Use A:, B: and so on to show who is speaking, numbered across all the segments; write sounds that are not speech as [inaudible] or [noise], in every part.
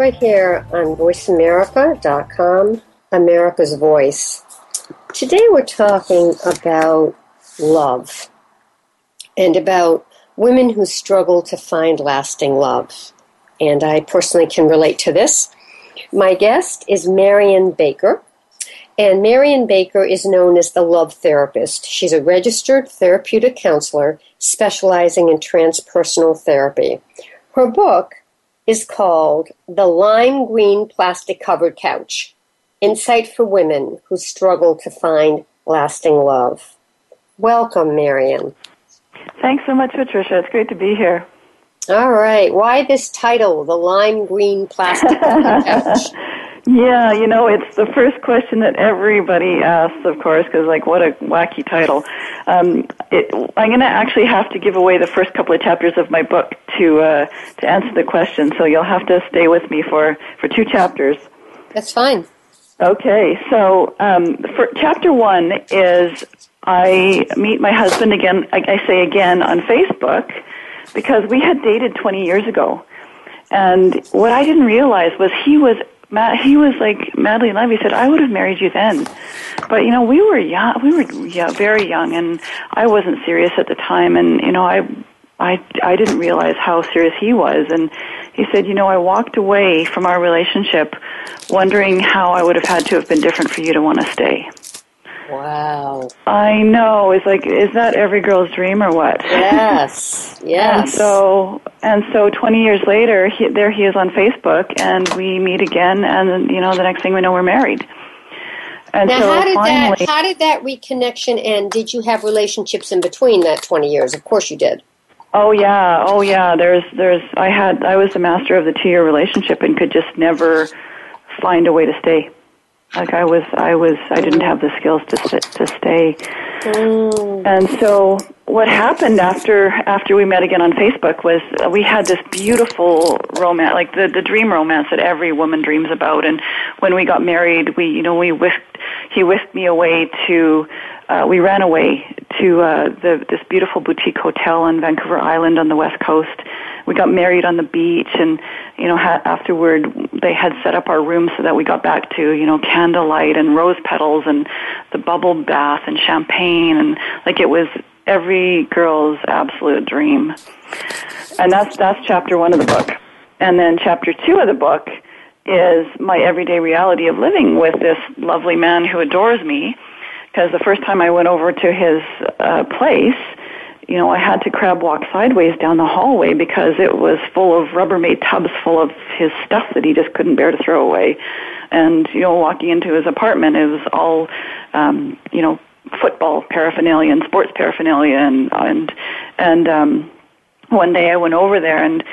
A: right here on voiceamerica.com, America's Voice. Today we're talking about love and about women who struggle to find lasting love. And I personally can relate to this. My guest is Marion Baker. And Marion Baker is known as the love therapist. She's a registered therapeutic counselor specializing in transpersonal therapy. Her book, is called The Lime Green Plastic Covered Couch Insight for Women Who Struggle to Find Lasting Love. Welcome, Marion.
B: Thanks so much, Patricia. It's great to be here.
A: All right. Why this title, The Lime Green Plastic Covered [laughs] Couch?
B: Yeah, you know, it's the first question that everybody asks, of course, because like, what a wacky title. Um, it, I'm going to actually have to give away the first couple of chapters of my book to uh, to answer the question, so you'll have to stay with me for for two chapters.
A: That's fine.
B: Okay, so um, for chapter one is I meet my husband again. I, I say again on Facebook because we had dated 20 years ago. And what I didn't realize was he was Matt, he was like madly in love. He said, "I would have married you then," but you know, we were young. We were yeah, very young, and I wasn't serious at the time. And you know, I, I, I didn't realize how serious he was. And he said, "You know, I walked away from our relationship, wondering how I would have had to have been different for you to want to stay."
A: Wow.
B: I know. It's like, is that every girl's dream or what?
A: Yes. [laughs] Yes.
B: and so, and so 20 years later, he, there he is on Facebook and we meet again and, you know, the next thing we know, we're married. And
A: now,
B: so
A: how did
B: finally,
A: that how did that reconnection end? Did you have relationships in between that twenty years? Of course, you did.
B: Oh yeah, oh yeah. There's, there's. I had, I was the master of the two-year relationship and could just never find a way to stay. Like I was, I was, I didn't have the skills to sit, to stay.
A: Mm.
B: And so what happened after after we met again on Facebook was we had this beautiful romance, like the the dream romance that every woman dreams about. And when we got married, we you know we whisked he whisked me away to uh, we ran away to uh, the this beautiful boutique hotel on Vancouver Island on the west coast. We got married on the beach, and you know ha- afterward they had set up our room so that we got back to you know candlelight and rose petals and the bubble bath and champagne and like it was every girl's absolute dream. And that's that's chapter one of the book. And then chapter two of the book is my everyday reality of living with this lovely man who adores me. Because the first time I went over to his uh, place, you know, I had to crab walk sideways down the hallway because it was full of Rubbermaid tubs full of his stuff that he just couldn't bear to throw away. And, you know, walking into his apartment, it was all, um, you know, football paraphernalia and sports paraphernalia and, and, and, um, one day I went over there and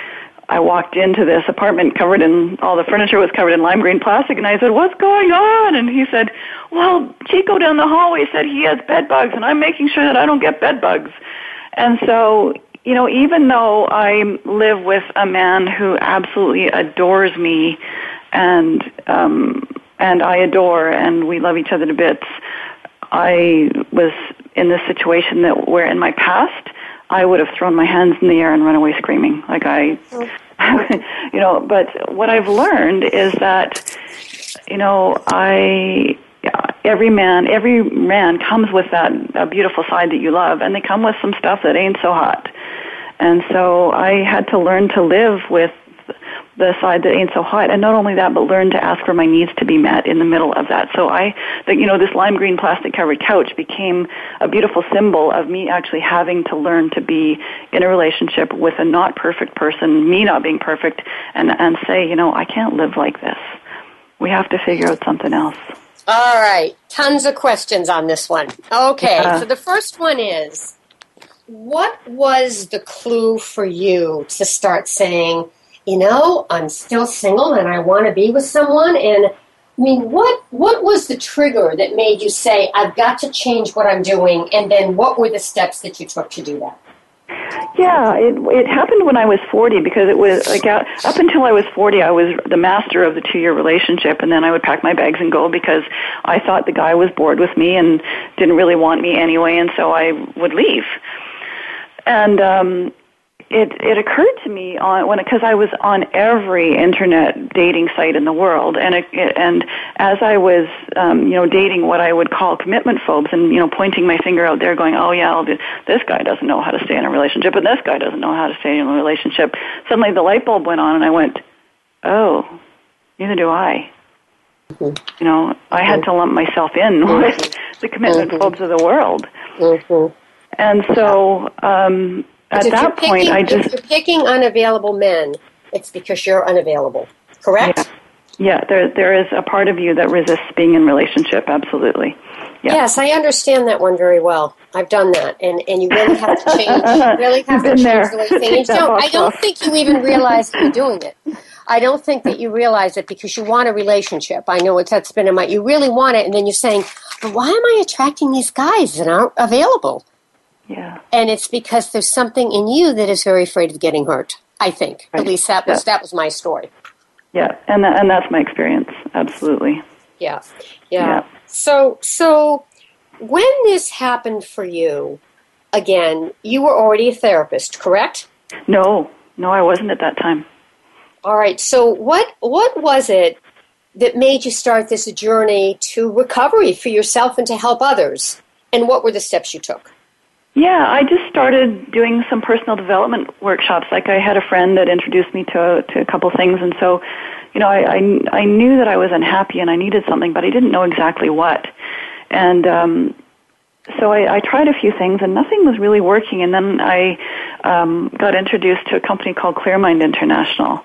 B: I walked into this apartment covered in all the furniture was covered in lime green plastic, and I said, "What's going on?" And he said, "Well, Chico down the hallway said he has bed bugs, and I'm making sure that I don't get bed bugs." And so, you know, even though I live with a man who absolutely adores me, and um, and I adore, and we love each other to bits, I was in this situation that where in my past I would have thrown my hands in the air and run away screaming. Like I, [laughs] you know, but what I've learned is that, you know, I, every man, every man comes with that a beautiful side that you love, and they come with some stuff that ain't so hot. And so I had to learn to live with the side that ain't so hot. And not only that, but learn to ask for my needs to be met in the middle of that. So I, the, you know, this lime green plastic covered couch became a beautiful symbol of me actually having to learn to be in a relationship with a not perfect person, me not being perfect, and, and say, you know, I can't live like this. We have to figure out something else.
A: All right. Tons of questions on this one. Okay. So the first one is what was the clue for you to start saying, you know, I'm still single and I want to be with someone. And I mean, what what was the trigger that made you say, I've got to change what I'm doing? And then what were the steps that you took to do that?
B: Yeah, it it happened when I was 40 because it was like uh, up until I was 40 I was the master of the 2-year relationship and then I would pack my bags and go because I thought the guy was bored with me and didn't really want me anyway and so I would leave. And um it it occurred to me on when because I was on every internet dating site in the world, and it, and as I was um, you know dating what I would call commitment phobes, and you know pointing my finger out there, going, oh yeah, this guy doesn't know how to stay in a relationship, and this guy doesn't know how to stay in a relationship. Suddenly the light bulb went on, and I went, oh, neither do I. Mm-hmm. You know, I had to lump myself in [laughs] with the commitment mm-hmm. phobes of the world. Mm-hmm. And so, um, at that
A: picking,
B: point, I just
A: if you're picking unavailable men. It's because you're unavailable, correct?
B: Yeah. Yeah, there there is a part of you that resists being in relationship. Absolutely.
A: Yeah. Yes, I understand that one very well. I've done that, and, and you really have to [laughs] change. You really have to change there. the way things. [laughs] No, I don't think you even realize you're doing it. I don't think that you realize it because you want a relationship. I know it's that's been in my. You really want it, and then you're saying, "But why am I attracting these guys that aren't available?"
B: Yeah.
A: And it's because there's something in you that is very afraid of getting hurt. I think. Right. At least that was yeah. that was my story.
B: Yeah, and that, and that's my experience. Absolutely.
A: Yeah. yeah. Yeah. So so when this happened for you, again, you were already a therapist, correct?
B: No. No, I wasn't at that time.
A: All right. So what what was it that made you start this journey to recovery for yourself and to help others? And what were the steps you took?
B: Yeah, I just started doing some personal development workshops. Like I had a friend that introduced me to to a couple things, and so, you know, I I, I knew that I was unhappy and I needed something, but I didn't know exactly what. And um, so I, I tried a few things, and nothing was really working. And then I um, got introduced to a company called Clearmind International,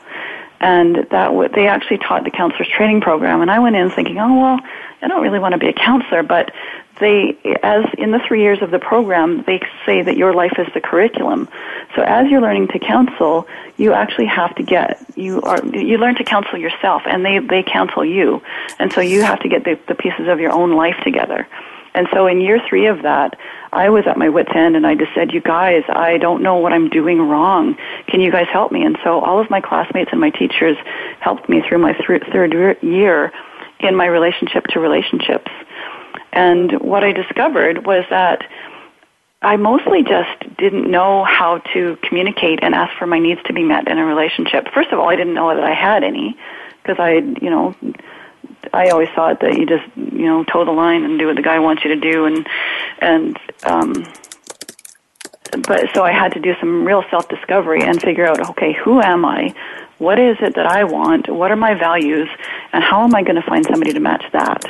B: and that w- they actually taught the counselors training program. And I went in thinking, oh well, I don't really want to be a counselor, but they, as in the three years of the program, they say that your life is the curriculum. So as you're learning to counsel, you actually have to get, you are, you learn to counsel yourself and they, they counsel you. And so you have to get the, the pieces of your own life together. And so in year three of that, I was at my wit's end and I just said, you guys, I don't know what I'm doing wrong. Can you guys help me? And so all of my classmates and my teachers helped me through my th- third year in my relationship to relationships. And what I discovered was that I mostly just didn't know how to communicate and ask for my needs to be met in a relationship. First of all, I didn't know that I had any because I, you know, I always thought that you just, you know, toe the line and do what the guy wants you to do and and um but so I had to do some real self-discovery and figure out, okay, who am I? What is it that I want? What are my values? And how am I going to find somebody to match that?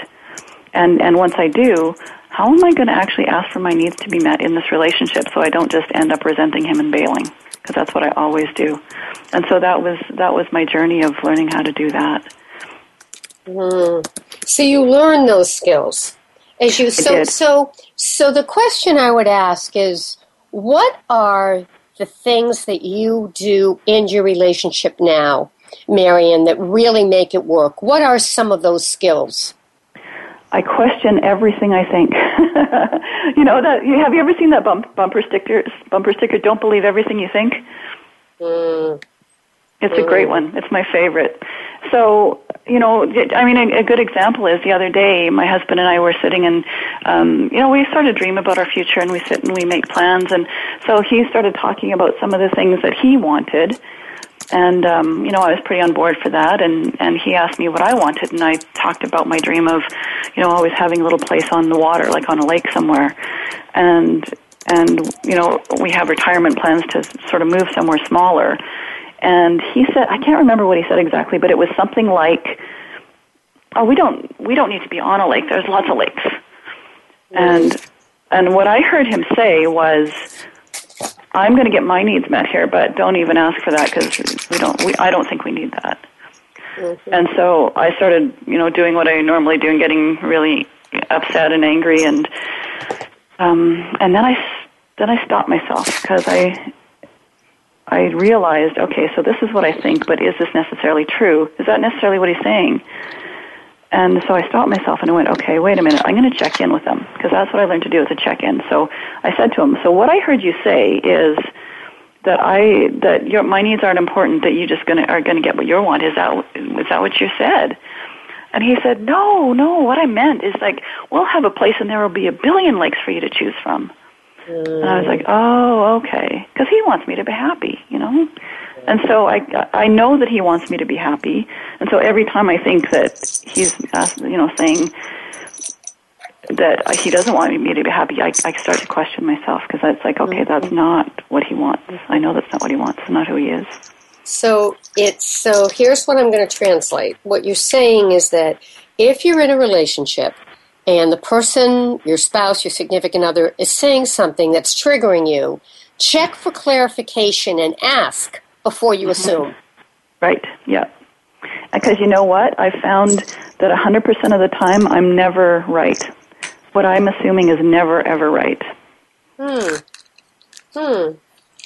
B: And and once I do, how am I going to actually ask for my needs to be met in this relationship so I don't just end up resenting him and bailing? Because that's what I always do. And so that was that was my journey of learning how to do that.
A: Mm. So you learn those skills as you so so so the question I would ask is what are the things that you do in your relationship now, Marion, that really make it work? What are some of those skills?
B: I question everything I think. [laughs] you know that. Have you ever seen that bump, bumper sticker? Bumper sticker. Don't believe everything you think. Mm. It's mm. a great one. It's my favorite. So you know, I mean, a, a good example is the other day, my husband and I were sitting and, um, you know, we sort of dream about our future and we sit and we make plans. And so he started talking about some of the things that he wanted and um, you know I was pretty on board for that. And and he asked me what I wanted, and I talked about my dream of, you know, always having a little place on the water, like on a lake somewhere. And and you know we have retirement plans to sort of move somewhere smaller. And he said, I can't remember what he said exactly, but it was something like, "Oh, we don't we don't need to be on a lake. There's lots of lakes." And and what I heard him say was, "I'm going to get my needs met here, but don't even ask for that because we don't. We, I don't think we need that." Mm-hmm. And so I started, you know, doing what I normally do and getting really upset and angry, and um, and then I then I stopped myself because I I realized, okay, so this is what I think, but is this necessarily true? Is that necessarily what he's saying? And so I stopped myself and I went, okay, wait a minute, I'm going to check in with them because that's what I learned to do is a check in. So I said to him, so what I heard you say is that I that your my needs aren't important, that you just gonna are going to get what you want. Is that is that what you said? And he said, no, no. What I meant is like we'll have a place and there will be a billion lakes for you to choose from. Mm. And I was like, oh, okay, because he wants me to be happy, you know. And so I I know that he wants me to be happy, and so every time I think that he's you know saying that he doesn't want me to be happy, I, I start to question myself because it's like, okay, that's mm-hmm. not what he wants. I know that's not what he wants. It's not who he is.
A: So it's so. Here's what I'm going to translate. What you're saying is that if you're in a relationship and the person, your spouse, your significant other, is saying something that's triggering you, check for clarification and ask before you mm-hmm. assume.
B: Right. Yeah. Because you know what? I found that 100% of the time I'm never right what I'm assuming is never ever right.
A: Hmm. Hmm.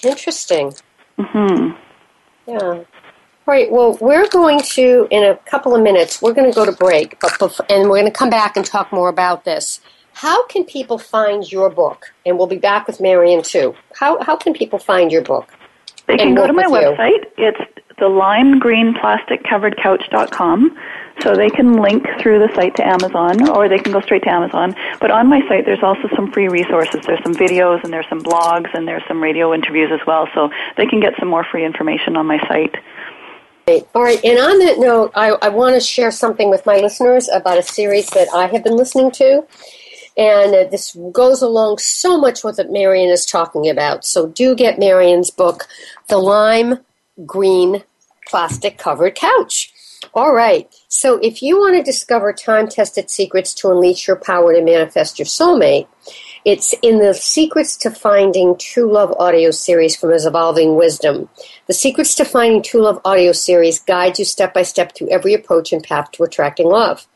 A: Interesting.
B: Hmm.
A: Yeah. All right. Well, we're going to in a couple of minutes. We're going to go to break, but before, and we're going to come back and talk more about this. How can people find your book? And we'll be back with Marion too. How how can people find your book?
B: They can go to my website. It's the lime green plastic covered couch.com. So they can link through the site to Amazon or they can go straight to Amazon. But on my site there's also some free resources. There's some videos and there's some blogs and there's some radio interviews as well. So they can get some more free information on my site.
A: All right, and on that note, I, I want to share something with my listeners about a series that I have been listening to. And uh, this goes along so much with what Marion is talking about. So do get Marion's book, The Lime Green Plastic Covered Couch. All right. So if you want to discover time tested secrets to unleash your power to manifest your soulmate, it's in the Secrets to Finding True Love audio series from his Evolving Wisdom. The Secrets to Finding True Love audio series guides you step by step through every approach and path to attracting love.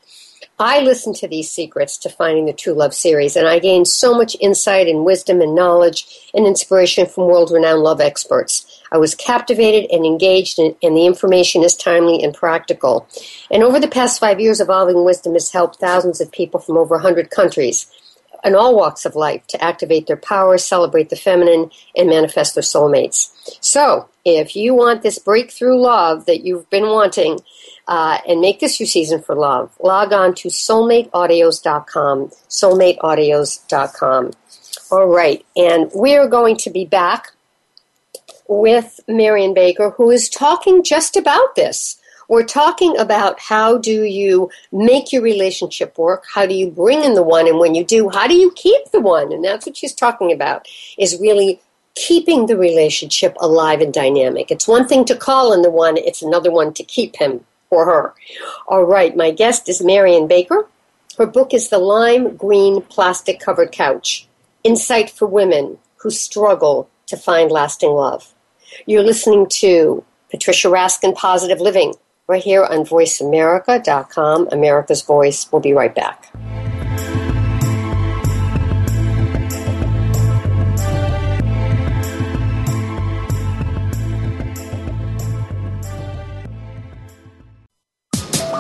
A: I listened to these secrets to finding the true love series, and I gained so much insight and wisdom and knowledge and inspiration from world renowned love experts. I was captivated and engaged, and, and the information is timely and practical. And over the past five years, Evolving Wisdom has helped thousands of people from over 100 countries in all walks of life to activate their power, celebrate the feminine, and manifest their soulmates. So, if you want this breakthrough love that you've been wanting, uh, and make this your season for love. Log on to soulmateaudios.com, soulmateaudios.com. All right, and we are going to be back with Marion Baker, who is talking just about this. We're talking about how do you make your relationship work? How do you bring in the one? And when you do, how do you keep the one? And that's what she's talking about, is really keeping the relationship alive and dynamic. It's one thing to call in the one, it's another one to keep him or her. All right, my guest is Marion Baker. Her book is The Lime Green Plastic Covered Couch Insight for Women Who Struggle to Find Lasting Love. You're listening to Patricia Raskin Positive Living right here on VoiceAmerica.com, America's Voice. We'll be right back.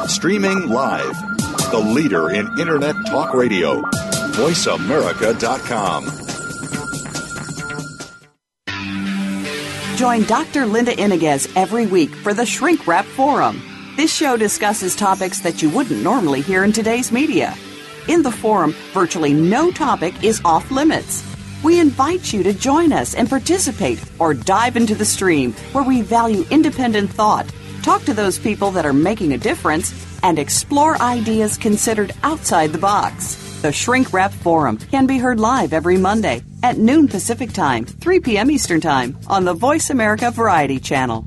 C: Streaming live. The leader in Internet talk radio. VoiceAmerica.com.
D: Join Dr. Linda Iniguez every week for the Shrink Wrap Forum. This show discusses topics that you wouldn't normally hear in today's media. In the forum, virtually no topic is off limits. We invite you to join us and participate or dive into the stream where we value independent thought, talk to those people that are making a difference, and explore ideas considered outside the box. The Shrink Rap Forum can be heard live every Monday at noon Pacific Time, 3 p.m. Eastern Time on the Voice America Variety Channel.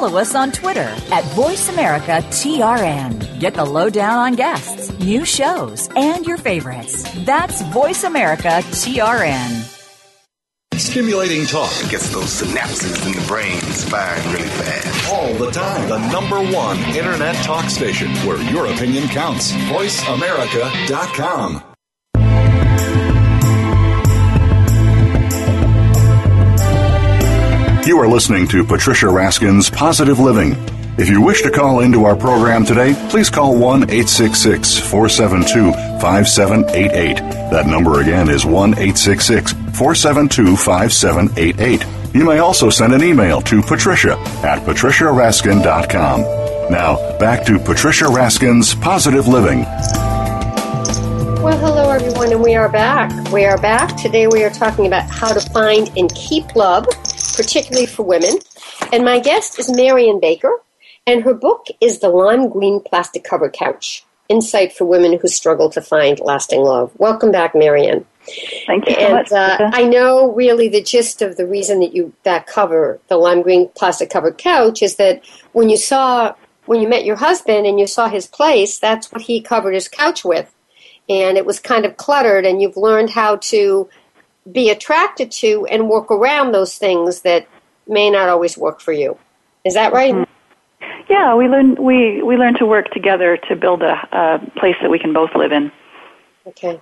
E: follow us on Twitter at VoiceAmericaTRN. Get the lowdown on guests, new shows, and your favorites. That's VoiceAmericaTRN.
F: Stimulating talk
G: it gets those synapses in the brain firing really fast.
F: All the time. The number one internet talk station where your opinion counts. VoiceAmerica.com.
C: You are listening to Patricia Raskin's Positive Living. If you wish to call into our program today, please call 1 866 472 5788. That number again is 1 866 472 5788. You may also send an email to patricia at patriciaraskin.com. Now, back to Patricia Raskin's Positive Living.
A: Well, hello everyone, and we are back. We are back. Today we are talking about how to find and keep love particularly for women. And my guest is Marion Baker, and her book is The Lime Green Plastic Covered Couch Insight for Women Who Struggle to Find Lasting Love. Welcome back, Marion.
B: Thank you so
A: and,
B: much.
A: Uh, I know really the gist of the reason that you that cover the lime green plastic covered couch is that when you saw when you met your husband and you saw his place, that's what he covered his couch with, and it was kind of cluttered. And you've learned how to be attracted to and work around those things that may not always work for you. Is that right?
B: Mm-hmm. Yeah, we learn we we learn to work together to build a, a place that we can both live in.
A: Okay.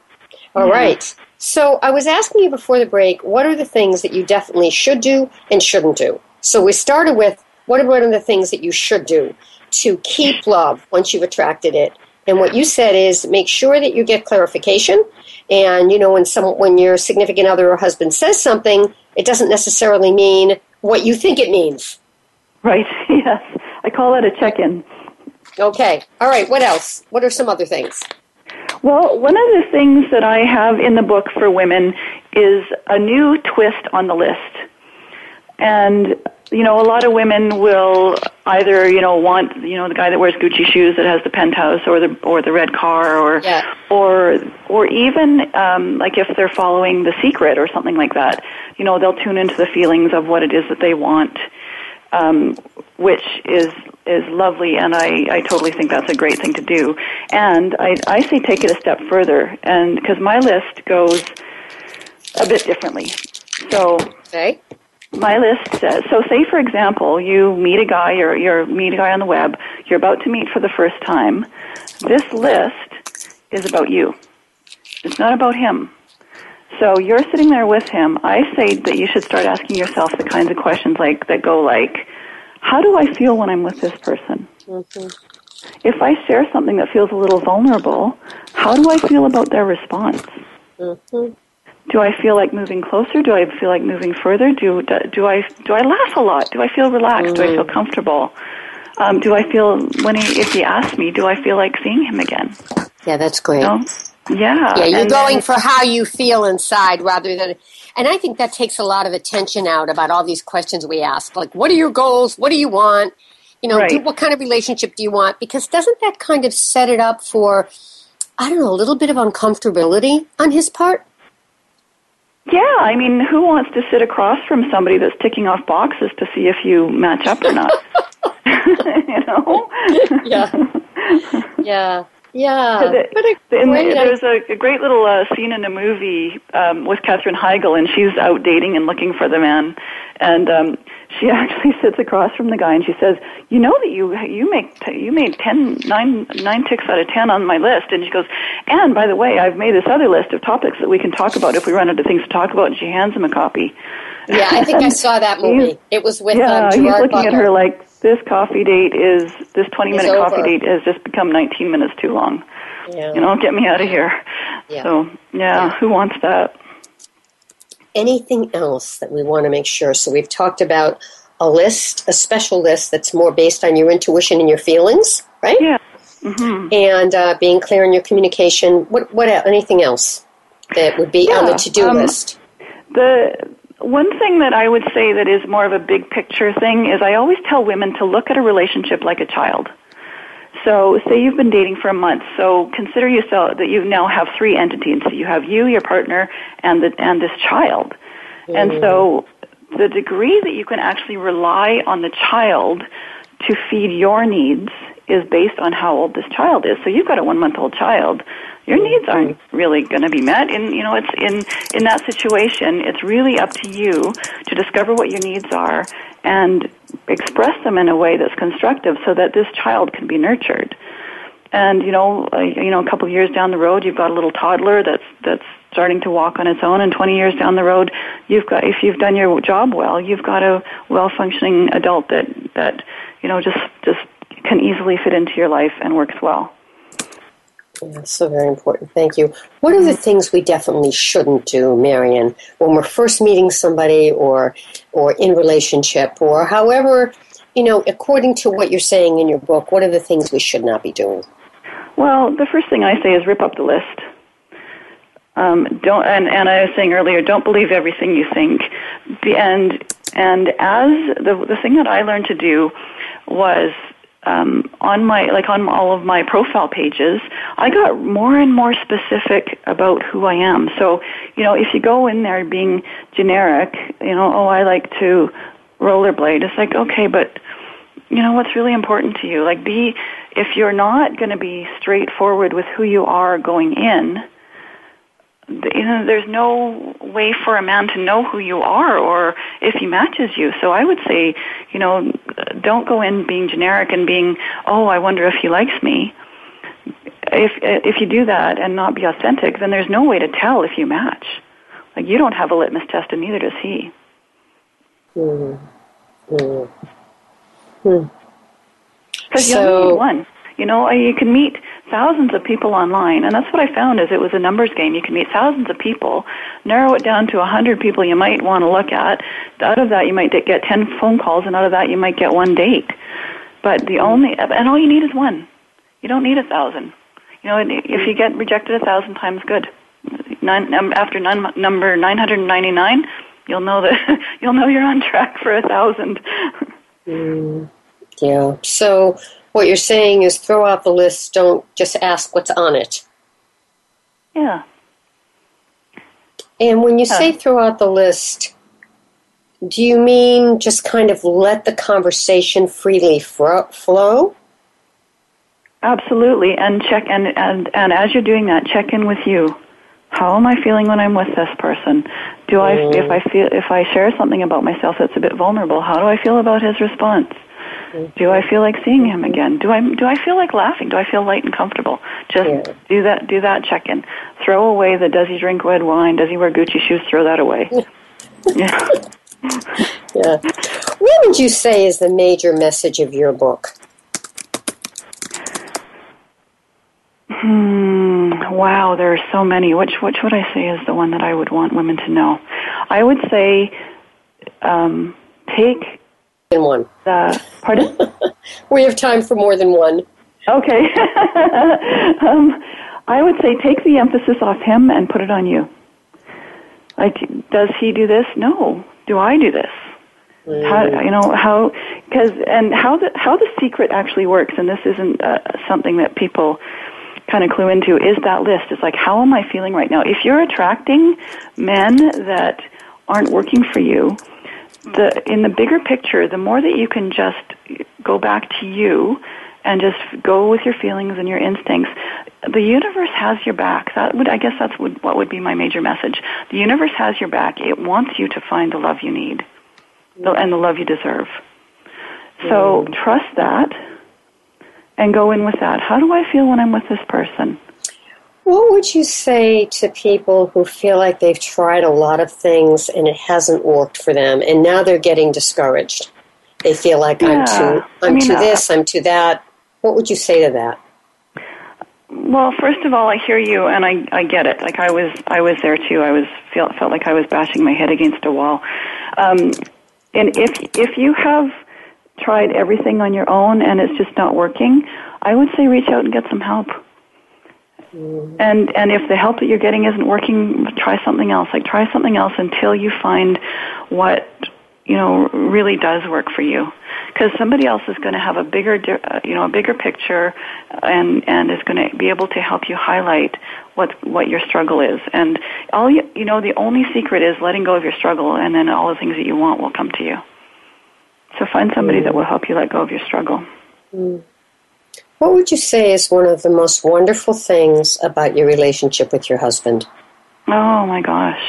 A: All yeah. right. So I was asking you before the break, what are the things that you definitely should do and shouldn't do? So we started with what are one of the things that you should do to keep love once you've attracted it? And what you said is make sure that you get clarification and you know, when some when your significant other or husband says something, it doesn't necessarily mean what you think it means.
B: Right. [laughs] Yes. I call it a check-in.
A: Okay. All right. What else? What are some other things?
B: Well, one of the things that I have in the book for women is a new twist on the list. And you know, a lot of women will either, you know, want, you know, the guy that wears Gucci shoes that has the penthouse or the or the red car or
A: yeah.
B: or or even um like if they're following The Secret or something like that, you know, they'll tune into the feelings of what it is that they want. Um which is is lovely and I I totally think that's a great thing to do. And I I say take it a step further and because my list goes a bit differently. So
A: okay
B: my list says so say for example you meet a guy or you're meet a guy on the web you're about to meet for the first time. This list is about you. It's not about him. So you're sitting there with him. I say that you should start asking yourself the kinds of questions like that go like how do i feel when i'm with this person? Mm-hmm. if i share something that feels a little vulnerable how do i feel about their response? Mm-hmm do I feel like moving closer? Do I feel like moving further? Do do I do I laugh a lot? Do I feel relaxed? Mm. Do I feel mm. comfortable? Um, do I feel when he if he asks me, do I feel like seeing him again?
A: Yeah, that's great.
B: You know? Yeah,
A: yeah. You're
B: and
A: going then, for how you feel inside rather than, and I think that takes a lot of attention out about all these questions we ask, like what are your goals? What do you want? You know,
B: right.
A: do, what kind of relationship do you want? Because doesn't that kind of set it up for, I don't know, a little bit of uncomfortability on his part?
B: Yeah, I mean, who wants to sit across from somebody that's ticking off boxes to see if you match up or not? [laughs] you know? [laughs]
A: yeah. Yeah. Yeah,
B: the, but a in, there's a, a, great little uh, scene in a movie um, with Katherine Heigl, and she's out dating and looking for the man, and um, she [laughs] actually sits across from the guy and she says, "You know that you you make t- you made ten nine nine ticks out of ten on my list." And she goes, "And by the way, I've made this other list of topics that we can talk about if we run out of things to talk about." And she hands him a copy.
A: Yeah, I think I [laughs] saw that movie. It was with
B: yeah,
A: um,
B: he's looking
A: Butler.
B: at her like this coffee date is this twenty minute coffee date has just become nineteen minutes too long.
A: Yeah.
B: You know, get me out of here.
A: Yeah.
B: So, yeah,
A: Yeah.
B: who wants that?
A: anything else that we want to make sure? So we've talked about a list, a special list that's more based on your intuition and your feelings, right?
B: Yeah. hmm
A: And uh, being clear in your communication. What? What? Anything else that would be on the to-do
B: um,
A: list?
B: The one thing that I would say that is more of a big picture thing is I always tell women to look at a relationship like a child. So, say you've been dating for a month. So, consider yourself that you now have three entities. So you have you, your partner, and the and this child. And so, the degree that you can actually rely on the child to feed your needs is based on how old this child is. So, you've got a one month old child. Your needs aren't really going to be met. And you know, it's in in that situation. It's really up to you to discover what your needs are and express them in a way that's constructive, so that this child can be nurtured. And you know, uh, you know, a couple of years down the road, you've got a little toddler that's that's starting to walk on its own. And 20 years down the road, you've got if you've done your job well, you've got a well functioning adult that that you know just just can easily fit into your life and works well.
A: That's so very important. Thank you. What are the things we definitely shouldn't do, Marion, when we're first meeting somebody or or in relationship or however, you know, according to what you're saying in your book, what are the things we should not be doing?
B: Well, the first thing I say is rip up the list. Um, don't and, and I was saying earlier, don't believe everything you think. And and as the the thing that I learned to do was um, on my like on all of my profile pages, I got more and more specific about who I am. So you know, if you go in there being generic, you know, oh, I like to rollerblade. It's like okay, but you know what's really important to you. Like be if you're not going to be straightforward with who you are going in you know, there's no way for a man to know who you are or if he matches you. So I would say, you know, don't go in being generic and being, oh, I wonder if he likes me. If if you do that and not be authentic, then there's no way to tell if you match. Like you don't have a litmus test, and neither does he.
A: Mm. Mm.
B: Because you only need one. You know, you can meet thousands of people online, and that's what I found is it was a numbers game. You can meet thousands of people, narrow it down to a hundred people you might want to look at. Out of that, you might get ten phone calls, and out of that, you might get one date. But the only and all you need is one. You don't need a thousand. You know, if you get rejected a thousand times, good. Nine, after num- number nine hundred ninety nine, you'll know that [laughs] you'll know you're on track for a thousand.
A: Mm. Yeah. So what you're saying is throw out the list. Don't just ask what's on it.
B: yeah.
A: And when you say
B: Huh.
A: throw out the list, do you mean just kind of let the conversation freely fro- flow?
B: Absolutely, and check and, and and as you're doing that, check in with you. How am I feeling when I'm with this person? Do I
A: Mm.
B: if I feel if I share something about myself that's a bit vulnerable, how do I feel about his response? Do I feel like seeing him again? Do I do I feel like laughing? Do I feel light and comfortable? Just
A: Yeah.
B: do that do that check in. Throw away the does he drink red wine? Does he wear Gucci shoes? Throw that away. [laughs] yeah.
A: Yeah. What would you say is the major message of your book?
B: Hmm. Wow, there are so many. Which which would I say is the one that I would want women to know? I would say, um, take
A: In one.
B: the pardon. [laughs]
A: We have time for more than one.
B: okay. [laughs] um, I would say take the emphasis off him and put it on you. Like, does he do this? No. Do I do this? How you know how? Because and how the how the secret actually works, and this isn't uh, something that people kind of clue into is that list. It's like, how am I feeling right now? If you're attracting men that aren't working for you, the in the bigger picture, the more that you can just go back to you and just go with your feelings and your instincts, the universe has your back. That would, I guess, that's would, what would be my major message. The universe has your back. It wants you to find the love you need, and the love you deserve. So mm. trust that and go in with that. How do I feel when I'm with this person?
A: What would you say to people who feel like they've tried a lot of things and it hasn't worked for them and now they're getting discouraged? They feel like I'm
B: Yeah.
A: too
B: I
A: I'm
B: mean,
A: too
B: uh,
A: this, I'm too that. What would you say to that?
B: Well, first of all, I hear you, and I I get it. Like I was I was there too. I was felt felt like I was bashing my head against a wall. Um, and if if you have tried everything on your own and it's just not working, I would say reach out and get some help. Mm. And and if the help that you're getting isn't working, try something else. Like try something else until you find what you know really does work for you. Because somebody else is going to have a bigger uh, you know a bigger picture, and and is going to be able to help you highlight what what your struggle is. And all you you know the only secret is letting go of your struggle, and then all the things that you want will come to you. So find somebody mm. that will help you let go of your struggle.
A: Mm. What would you say is one of the most wonderful things about your relationship with your husband?
B: Oh my gosh.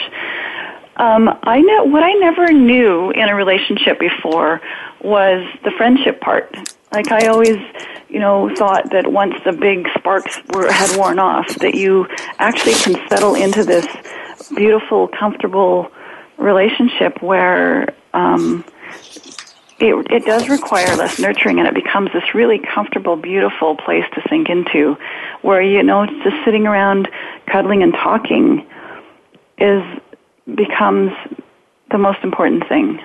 B: Um, I know what I never knew in a relationship before was the friendship part. Like I always, you know, thought that once the big sparks were had worn off, that you actually can settle into this beautiful, comfortable relationship where um, it, it does require less nurturing and it becomes this really comfortable, beautiful place to sink into where, you know, just sitting around cuddling and talking is, becomes the most important thing.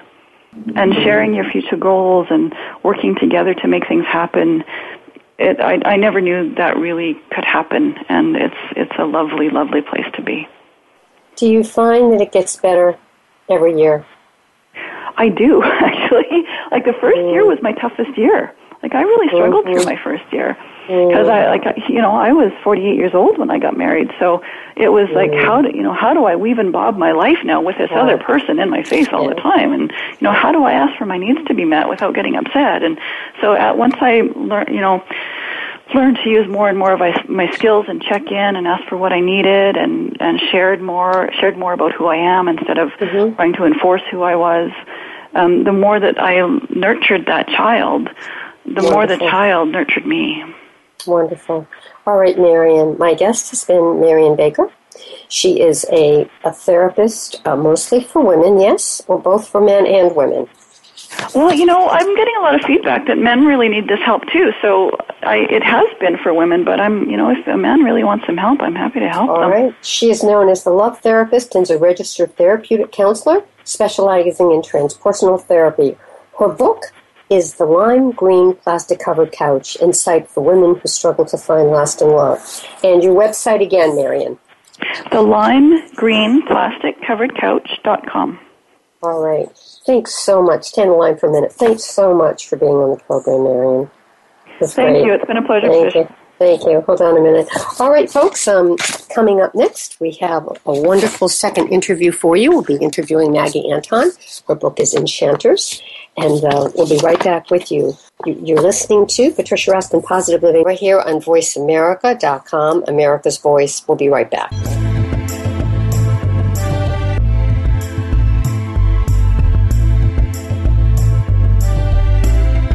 B: And mm-hmm. sharing your future goals and working together to make things happen, it, I, I never knew that really could happen and it's, it's a lovely, lovely place to be.
A: Do you find that it gets better every year?
B: I do [laughs] actually. Like the first year mm. was my toughest year. Like I really struggled through mm-hmm. my first year. Mm. Because I like you know I was 48 years old when I got married. So it was like mm. how do you know how do I weave and bob my life now with this other person in my face all the time? And you know how do I ask for my needs to be met without getting upset? And so at once I learned you know learned to use more and more of my, my skills and check in and ask for what I needed and and shared more shared more about who I am instead of mm-hmm. trying to enforce who I was um, the more that I nurtured that child, the Wonderful. more the child nurtured me.
A: Wonderful. All right, Marion. My guest has been Marion Baker. She is a, a therapist, uh, mostly for women, yes, or both for men and women.
B: Well, you know, I'm getting a lot of feedback that men really need this help too. So I, it has been for women, but I'm, you know, if a man really wants some help, I'm happy to help
A: All
B: them.
A: All right. She is known as the Love Therapist and is a registered therapeutic counselor specializing in transpersonal therapy. Her book is The Lime Green Plastic Covered Couch Insight for Women Who Struggle to Find Lasting Love. And your website again, Marion.
B: The Lime Green Plastic Covered Couch.com.
A: All right. Thanks so much. Stand in line for a minute. Thanks so much for being on the program, Marion.
B: Thank great. you. It's been a pleasure.
A: Thank you. Hold on a minute. All right, folks. Um, coming up next, we have a wonderful second interview for you. We'll be interviewing Maggie Anton. Her book is Enchantress, and uh, we'll be right back with you. You're listening to Patricia Raskin Positive Living right here on VoiceAmerica.com, America's Voice. We'll be right back.